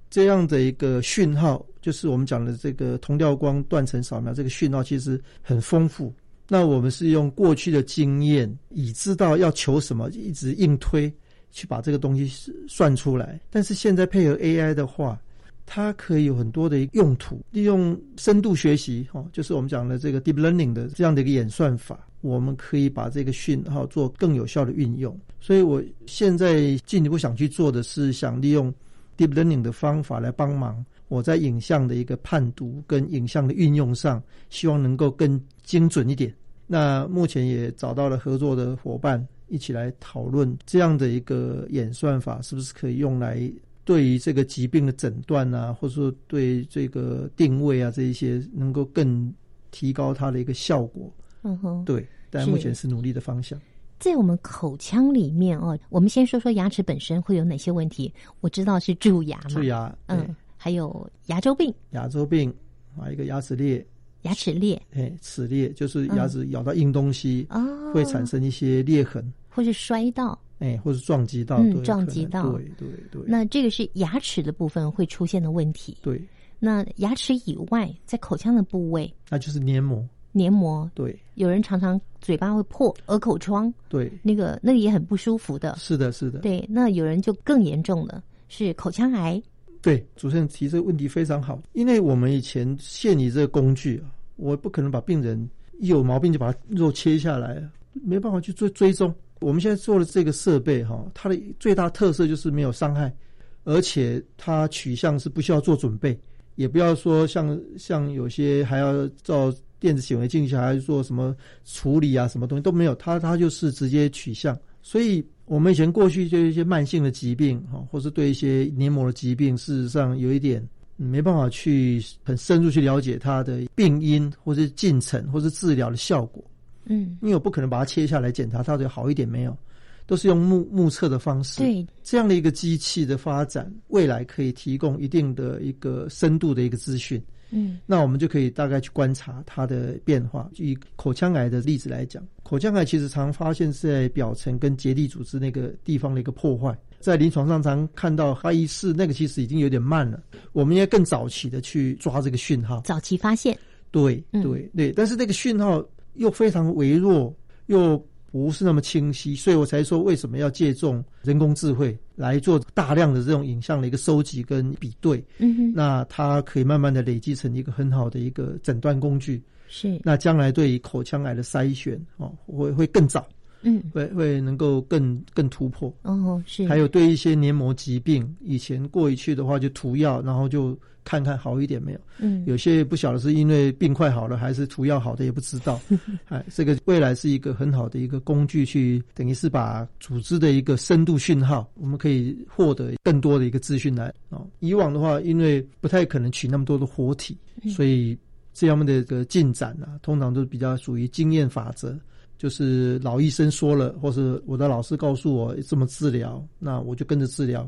这样的一个讯号，就是我们讲的这个铜调光断层扫描这个讯号其实很丰富。那我们是用过去的经验，已知道要求什么，一直硬推去把这个东西算出来。但是现在配合 AI 的话，它可以有很多的用途，利用深度学习，哈，就是我们讲的这个 deep learning 的这样的一个演算法，我们可以把这个讯号做更有效的运用。所以我现在进一步想去做的是，想利用 deep learning 的方法来帮忙我在影像的一个判读跟影像的运用上，希望能够更精准一点。那目前也找到了合作的伙伴，一起来讨论这样的一个演算法是不是可以用来。对于这个疾病的诊断啊，或者说对这个定位啊，这一些能够更提高它的一个效果。嗯哼，对，但目前是努力的方向。在我们口腔里面哦，我们先说说牙齿本身会有哪些问题。我知道是蛀牙嘛，蛀牙，嗯，还有牙周病，牙周病，还有一个牙齿裂，牙齿裂，哎，齿裂就是牙齿咬到硬东西，哦，会产生一些裂痕，或是摔到。哎，或是撞击到，嗯，撞击到，对对对。那这个是牙齿的部分会出现的问题。对。那牙齿以外，在口腔的部位，那就是黏膜。黏膜。对。有人常常嘴巴会破，鹅口疮。对。那个那个也很不舒服的。是的，是的。对，那有人就更严重了，是口腔癌。对，主持人提这个问题非常好，因为我们以前现以这个工具啊，我不可能把病人一有毛病就把肉切下来，没办法去做追踪。我们现在做的这个设备哈，它的最大特色就是没有伤害，而且它取向是不需要做准备，也不要说像像有些还要照电子显微镜下还要做什么处理啊，什么东西都没有，它它就是直接取向。所以我们以前过去就一些慢性的疾病哈，或是对一些黏膜的疾病，事实上有一点没办法去很深入去了解它的病因，或是进程，或是治疗的效果。嗯，因为我不可能把它切下来检查它底好一点没有，都是用目目测的方式。对，这样的一个机器的发展，未来可以提供一定的一个深度的一个资讯。嗯，那我们就可以大概去观察它的变化。以口腔癌的例子来讲，口腔癌其实常发现是在表层跟结缔组织那个地方的一个破坏，在临床上常看到哈医师那个其实已经有点慢了，我们应该更早期的去抓这个讯号，早期发现。对对对，但是那个讯号。又非常微弱，又不是那么清晰，所以我才说为什么要借重人工智慧来做大量的这种影像的一个收集跟比对。嗯哼，那它可以慢慢的累积成一个很好的一个诊断工具。是，那将来对于口腔癌的筛选哦，会会更早。嗯，会会能够更更突破哦，是。还有对一些黏膜疾病，以前过一去的话就涂药，然后就看看好一点没有。嗯，有些不晓得是因为病快好了，还是涂药好的也不知道。哎，这个未来是一个很好的一个工具，去等于是把组织的一个深度讯号，我们可以获得更多的一个资讯来哦。以往的话，因为不太可能取那么多的活体，所以这样的一个进展啊，通常都比较属于经验法则。就是老医生说了，或是我的老师告诉我这么治疗，那我就跟着治疗。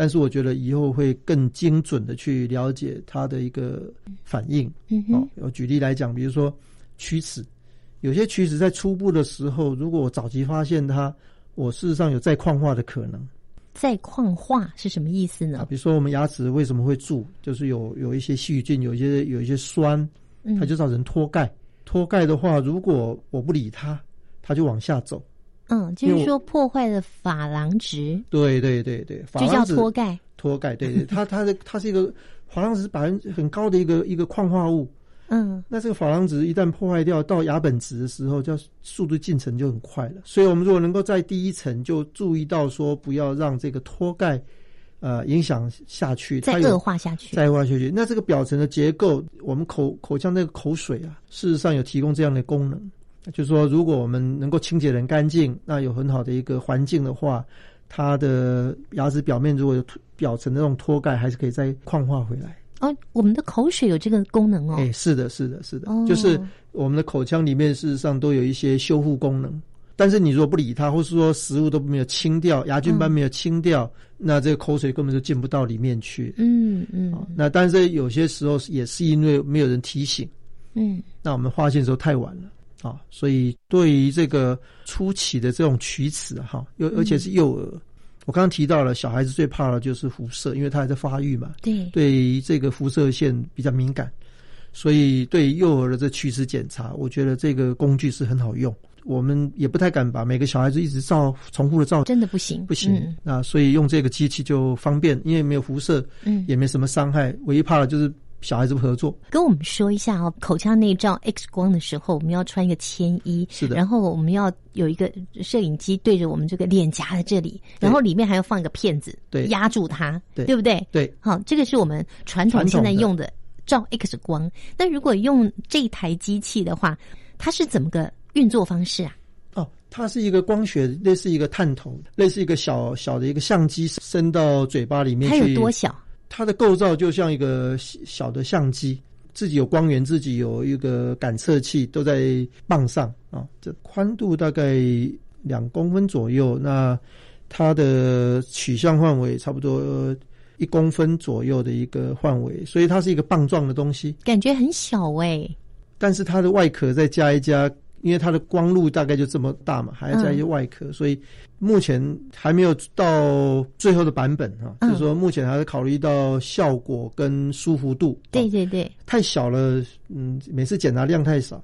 但是我觉得以后会更精准的去了解它的一个反应。嗯哦，我举例来讲，比如说龋齿，有些龋齿在初步的时候，如果我早期发现它，我事实上有再矿化的可能。再矿化是什么意思呢？比如说我们牙齿为什么会蛀，就是有有一些细菌，有一些有一些酸，它就造成脱钙。脱钙的话，如果我不理它。它就往下走，嗯，就是说破坏了珐琅质，对对对对，就叫脱钙，脱钙，对对，它 它的它是一个珐琅质百分很高的一个一个矿化物，嗯，那这个珐琅质一旦破坏掉，到牙本质的时候，叫速度进程就很快了。所以，我们如果能够在第一层就注意到说，不要让这个脱钙，呃，影响下去，再恶化下去，再恶化下去，那这个表层的结构，我们口口腔那个口水啊，事实上有提供这样的功能。就是说，如果我们能够清洁很干净，那有很好的一个环境的话，它的牙齿表面如果有表层的那种脱钙，还是可以再矿化回来。哦，我们的口水有这个功能哦。哎，是的，是的，是的，就是我们的口腔里面事实上都有一些修复功能。但是你如果不理它，或是说食物都没有清掉，牙菌斑没有清掉，那这个口水根本就进不到里面去。嗯嗯。那但是有些时候也是因为没有人提醒。嗯。那我们发现的时候太晚了。啊，所以对于这个初期的这种龋齿哈，又而且是幼儿，我刚刚提到了，小孩子最怕的就是辐射，因为他还在发育嘛。对，对于这个辐射线比较敏感，所以对幼儿的这龋齿检查，我觉得这个工具是很好用。我们也不太敢把每个小孩子一直照重复的照，真的不行，不行。那所以用这个机器就方便，因为没有辐射，嗯，也没什么伤害，唯一怕的就是。小孩子不合作，跟我们说一下哦。口腔内照 X 光的时候，我们要穿一个铅衣，是的。然后我们要有一个摄影机对着我们这个脸颊的这里，然后里面还要放一个片子，对，压住它，对，对不对？对。好，这个是我们传统现在用的照 X 光。那如果用这台机器的话，它是怎么个运作方式啊？哦，它是一个光学，类似一个探头，类似一个小小的一个相机，伸到嘴巴里面。它有多小？它的构造就像一个小的相机，自己有光源，自己有一个感测器，都在棒上啊。这宽度大概两公分左右，那它的取向范围差不多一公分左右的一个范围，所以它是一个棒状的东西，感觉很小哎。但是它的外壳再加一加。因为它的光路大概就这么大嘛，还要加一些外壳，所以目前还没有到最后的版本哈。就是说，目前还是考虑到效果跟舒服度。对对对，太小了，嗯，每次检查量太少。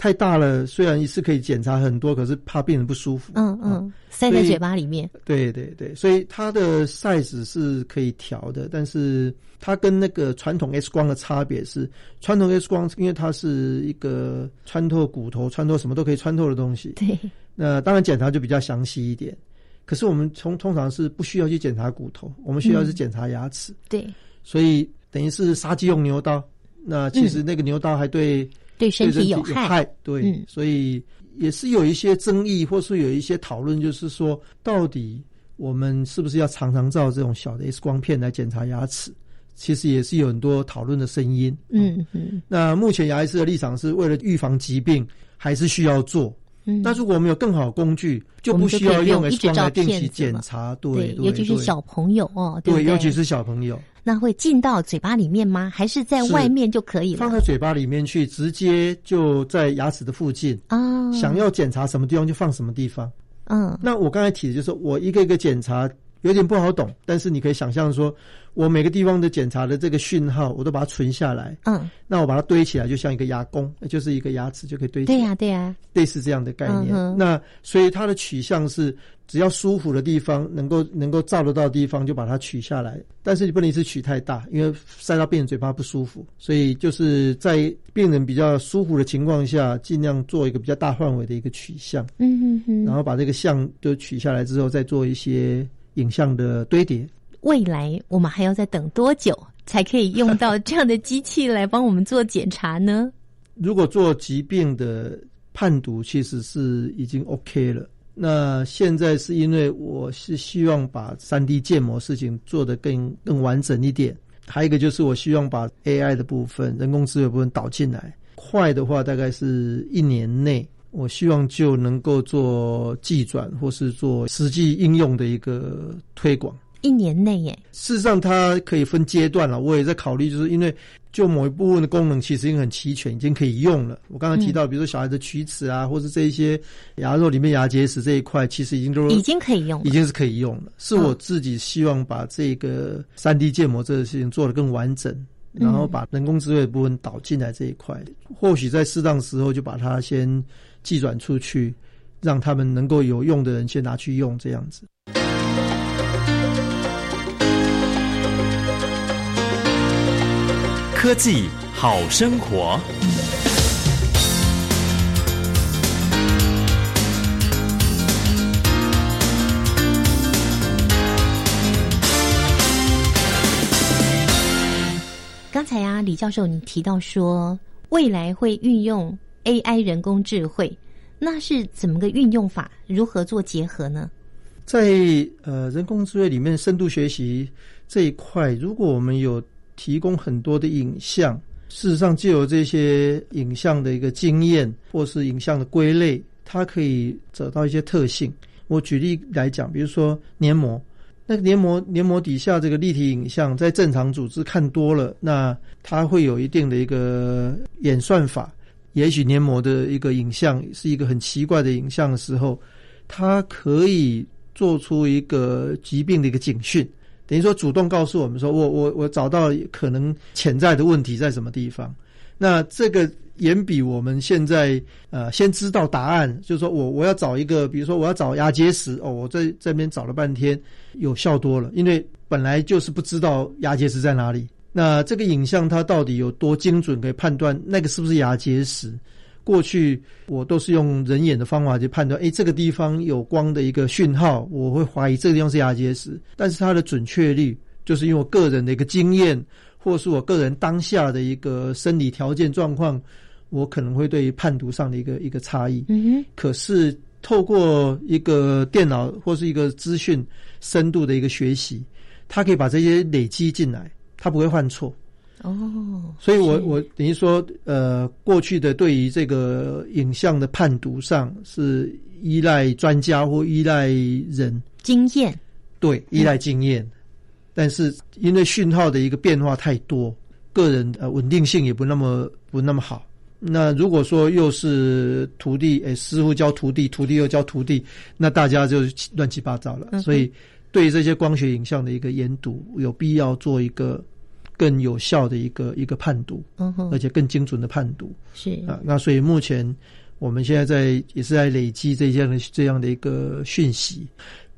太大了，虽然一次可以检查很多，可是怕病人不舒服。嗯嗯，塞在嘴巴里面。对对对，所以它的 size 是可以调的，但是它跟那个传统 X 光的差别是，传统 X 光因为它是一个穿透骨头、穿透什么都可以穿透的东西。对。那当然检查就比较详细一点，可是我们从通常是不需要去检查骨头，我们需要是检查牙齿。对。所以等于是杀鸡用牛刀，那其实那个牛刀还对。对身体有害，对，所以也是有一些争议，或是有一些讨论，就是说，到底我们是不是要常常照这种小的 X 光片来检查牙齿？其实也是有很多讨论的声音。嗯嗯。那目前牙医师的立场是为了预防疾病，还是需要做？嗯。那如果我们有更好的工具，就不需要用 X 光来定期检查。对，尤其是小朋友哦，对，尤其是小朋友。那会进到嘴巴里面吗？还是在外面就可以了？放在嘴巴里面去，直接就在牙齿的附近啊。想要检查什么地方就放什么地方。嗯。那我刚才提的就是，我一个一个检查，有点不好懂，但是你可以想象说，我每个地方的检查的这个讯号，我都把它存下来。嗯，那我把它堆起来，就像一个牙弓，就是一个牙齿就可以堆起来。对呀、对呀、类似这样的概念。嗯那所以它的取向是，只要舒服的地方，能够能够照得到的地方，就把它取下来。但是你不能一次取太大，因为塞到病人嘴巴不舒服。所以就是在病人比较舒服的情况下，尽量做一个比较大范围的一个取向，嗯哼哼。然后把这个像就取下来之后，再做一些影像的堆叠。未来我们还要再等多久才可以用到这样的机器来帮我们做检查呢？如果做疾病的判读，其实是已经 OK 了。那现在是因为我是希望把三 D 建模事情做得更更完整一点，还有一个就是我希望把 AI 的部分、人工智慧部分导进来。快的话，大概是一年内，我希望就能够做技转或是做实际应用的一个推广。一年内耶，事实上，它可以分阶段了。我也在考虑，就是因为就某一部分的功能其实已经很齐全，已经可以用了。我刚刚提到，比如说小孩的龋齿啊，或是这一些牙肉里面牙结石这一块，其实已经都已经可以用了，已经是可以用了。是我自己希望把这个三 D 建模这个事情做得更完整，然后把人工智慧的部分导进来这一块，或许在适当时候就把它先寄转出去，让他们能够有用的人先拿去用，这样子。科技好生活。刚才啊，李教授你提到说未来会运用 AI 人工智慧，那是怎么个运用法？如何做结合呢？在呃人工智慧里面，深度学习这一块，如果我们有提供很多的影像，事实上就有这些影像的一个经验，或是影像的归类，它可以找到一些特性。我举例来讲，比如说黏膜，那个黏膜黏膜底下这个立体影像，在正常组织看多了，那它会有一定的一个演算法。也许黏膜的一个影像是一个很奇怪的影像的时候，它可以做出一个疾病的一个警讯。等于说，主动告诉我们说，我我我找到可能潜在的问题在什么地方。那这个远比我们现在呃先知道答案，就是说我我要找一个，比如说我要找牙结石哦，我在这边找了半天，有效多了，因为本来就是不知道牙结石在哪里。那这个影像它到底有多精准，可以判断那个是不是牙结石？过去我都是用人眼的方法去判断，诶，这个地方有光的一个讯号，我会怀疑这个地方是牙结石。但是它的准确率，就是因为我个人的一个经验，或是我个人当下的一个生理条件状况，我可能会对于判读上的一个一个差异。嗯哼。可是透过一个电脑或是一个资讯深度的一个学习，它可以把这些累积进来，它不会犯错。哦，所以我我等于说，呃，过去的对于这个影像的判读上是依赖专家或依赖人经验，对，依赖经验，嗯、但是因为讯号的一个变化太多，个人呃稳定性也不那么不那么好。那如果说又是徒弟，诶，师傅教徒弟，徒弟又教徒弟，那大家就乱七八糟了。嗯、所以对于这些光学影像的一个研读，有必要做一个。更有效的一个一个判读，嗯哼，而且更精准的判读是啊。那所以目前我们现在在也是在累积这样的这样的一个讯息，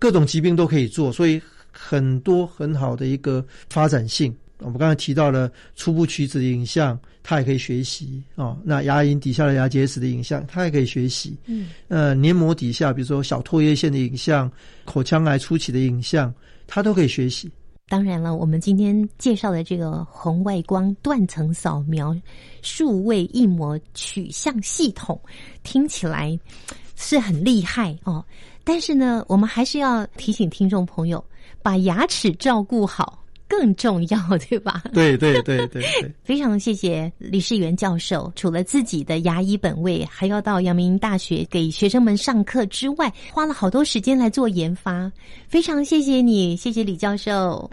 各种疾病都可以做，所以很多很好的一个发展性。我们刚才提到了初步取子的影像，它也可以学习哦。那牙龈底下的牙结石的影像，它也可以学习。嗯，呃，黏膜底下，比如说小唾液腺的影像、口腔癌初期的影像，它都可以学习。当然了，我们今天介绍的这个红外光断层扫描数位印模取向系统，听起来是很厉害哦。但是呢，我们还是要提醒听众朋友，把牙齿照顾好更重要，对吧？对对对对对。非常谢谢李世元教授，除了自己的牙医本位，还要到阳明大学给学生们上课之外，花了好多时间来做研发。非常谢谢你，谢谢李教授。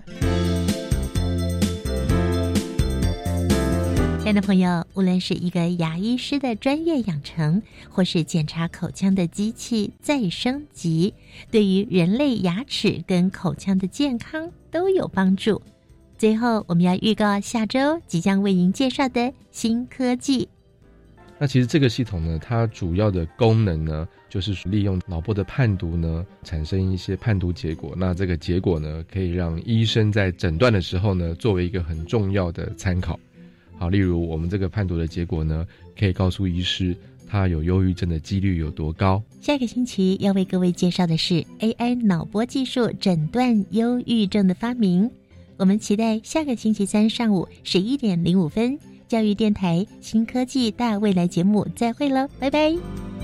爱的朋友，无论是一个牙医师的专业养成，或是检查口腔的机器再升级，对于人类牙齿跟口腔的健康都有帮助。最后，我们要预告下周即将为您介绍的新科技。那其实这个系统呢，它主要的功能呢，就是利用脑波的判读呢，产生一些判读结果。那这个结果呢，可以让医生在诊断的时候呢，作为一个很重要的参考。好，例如我们这个判读的结果呢，可以告诉医师他有忧郁症的几率有多高。下个星期要为各位介绍的是 AI 脑波技术诊断忧郁症的发明。我们期待下个星期三上午十一点零五分，教育电台新科技大未来节目再会喽，拜拜。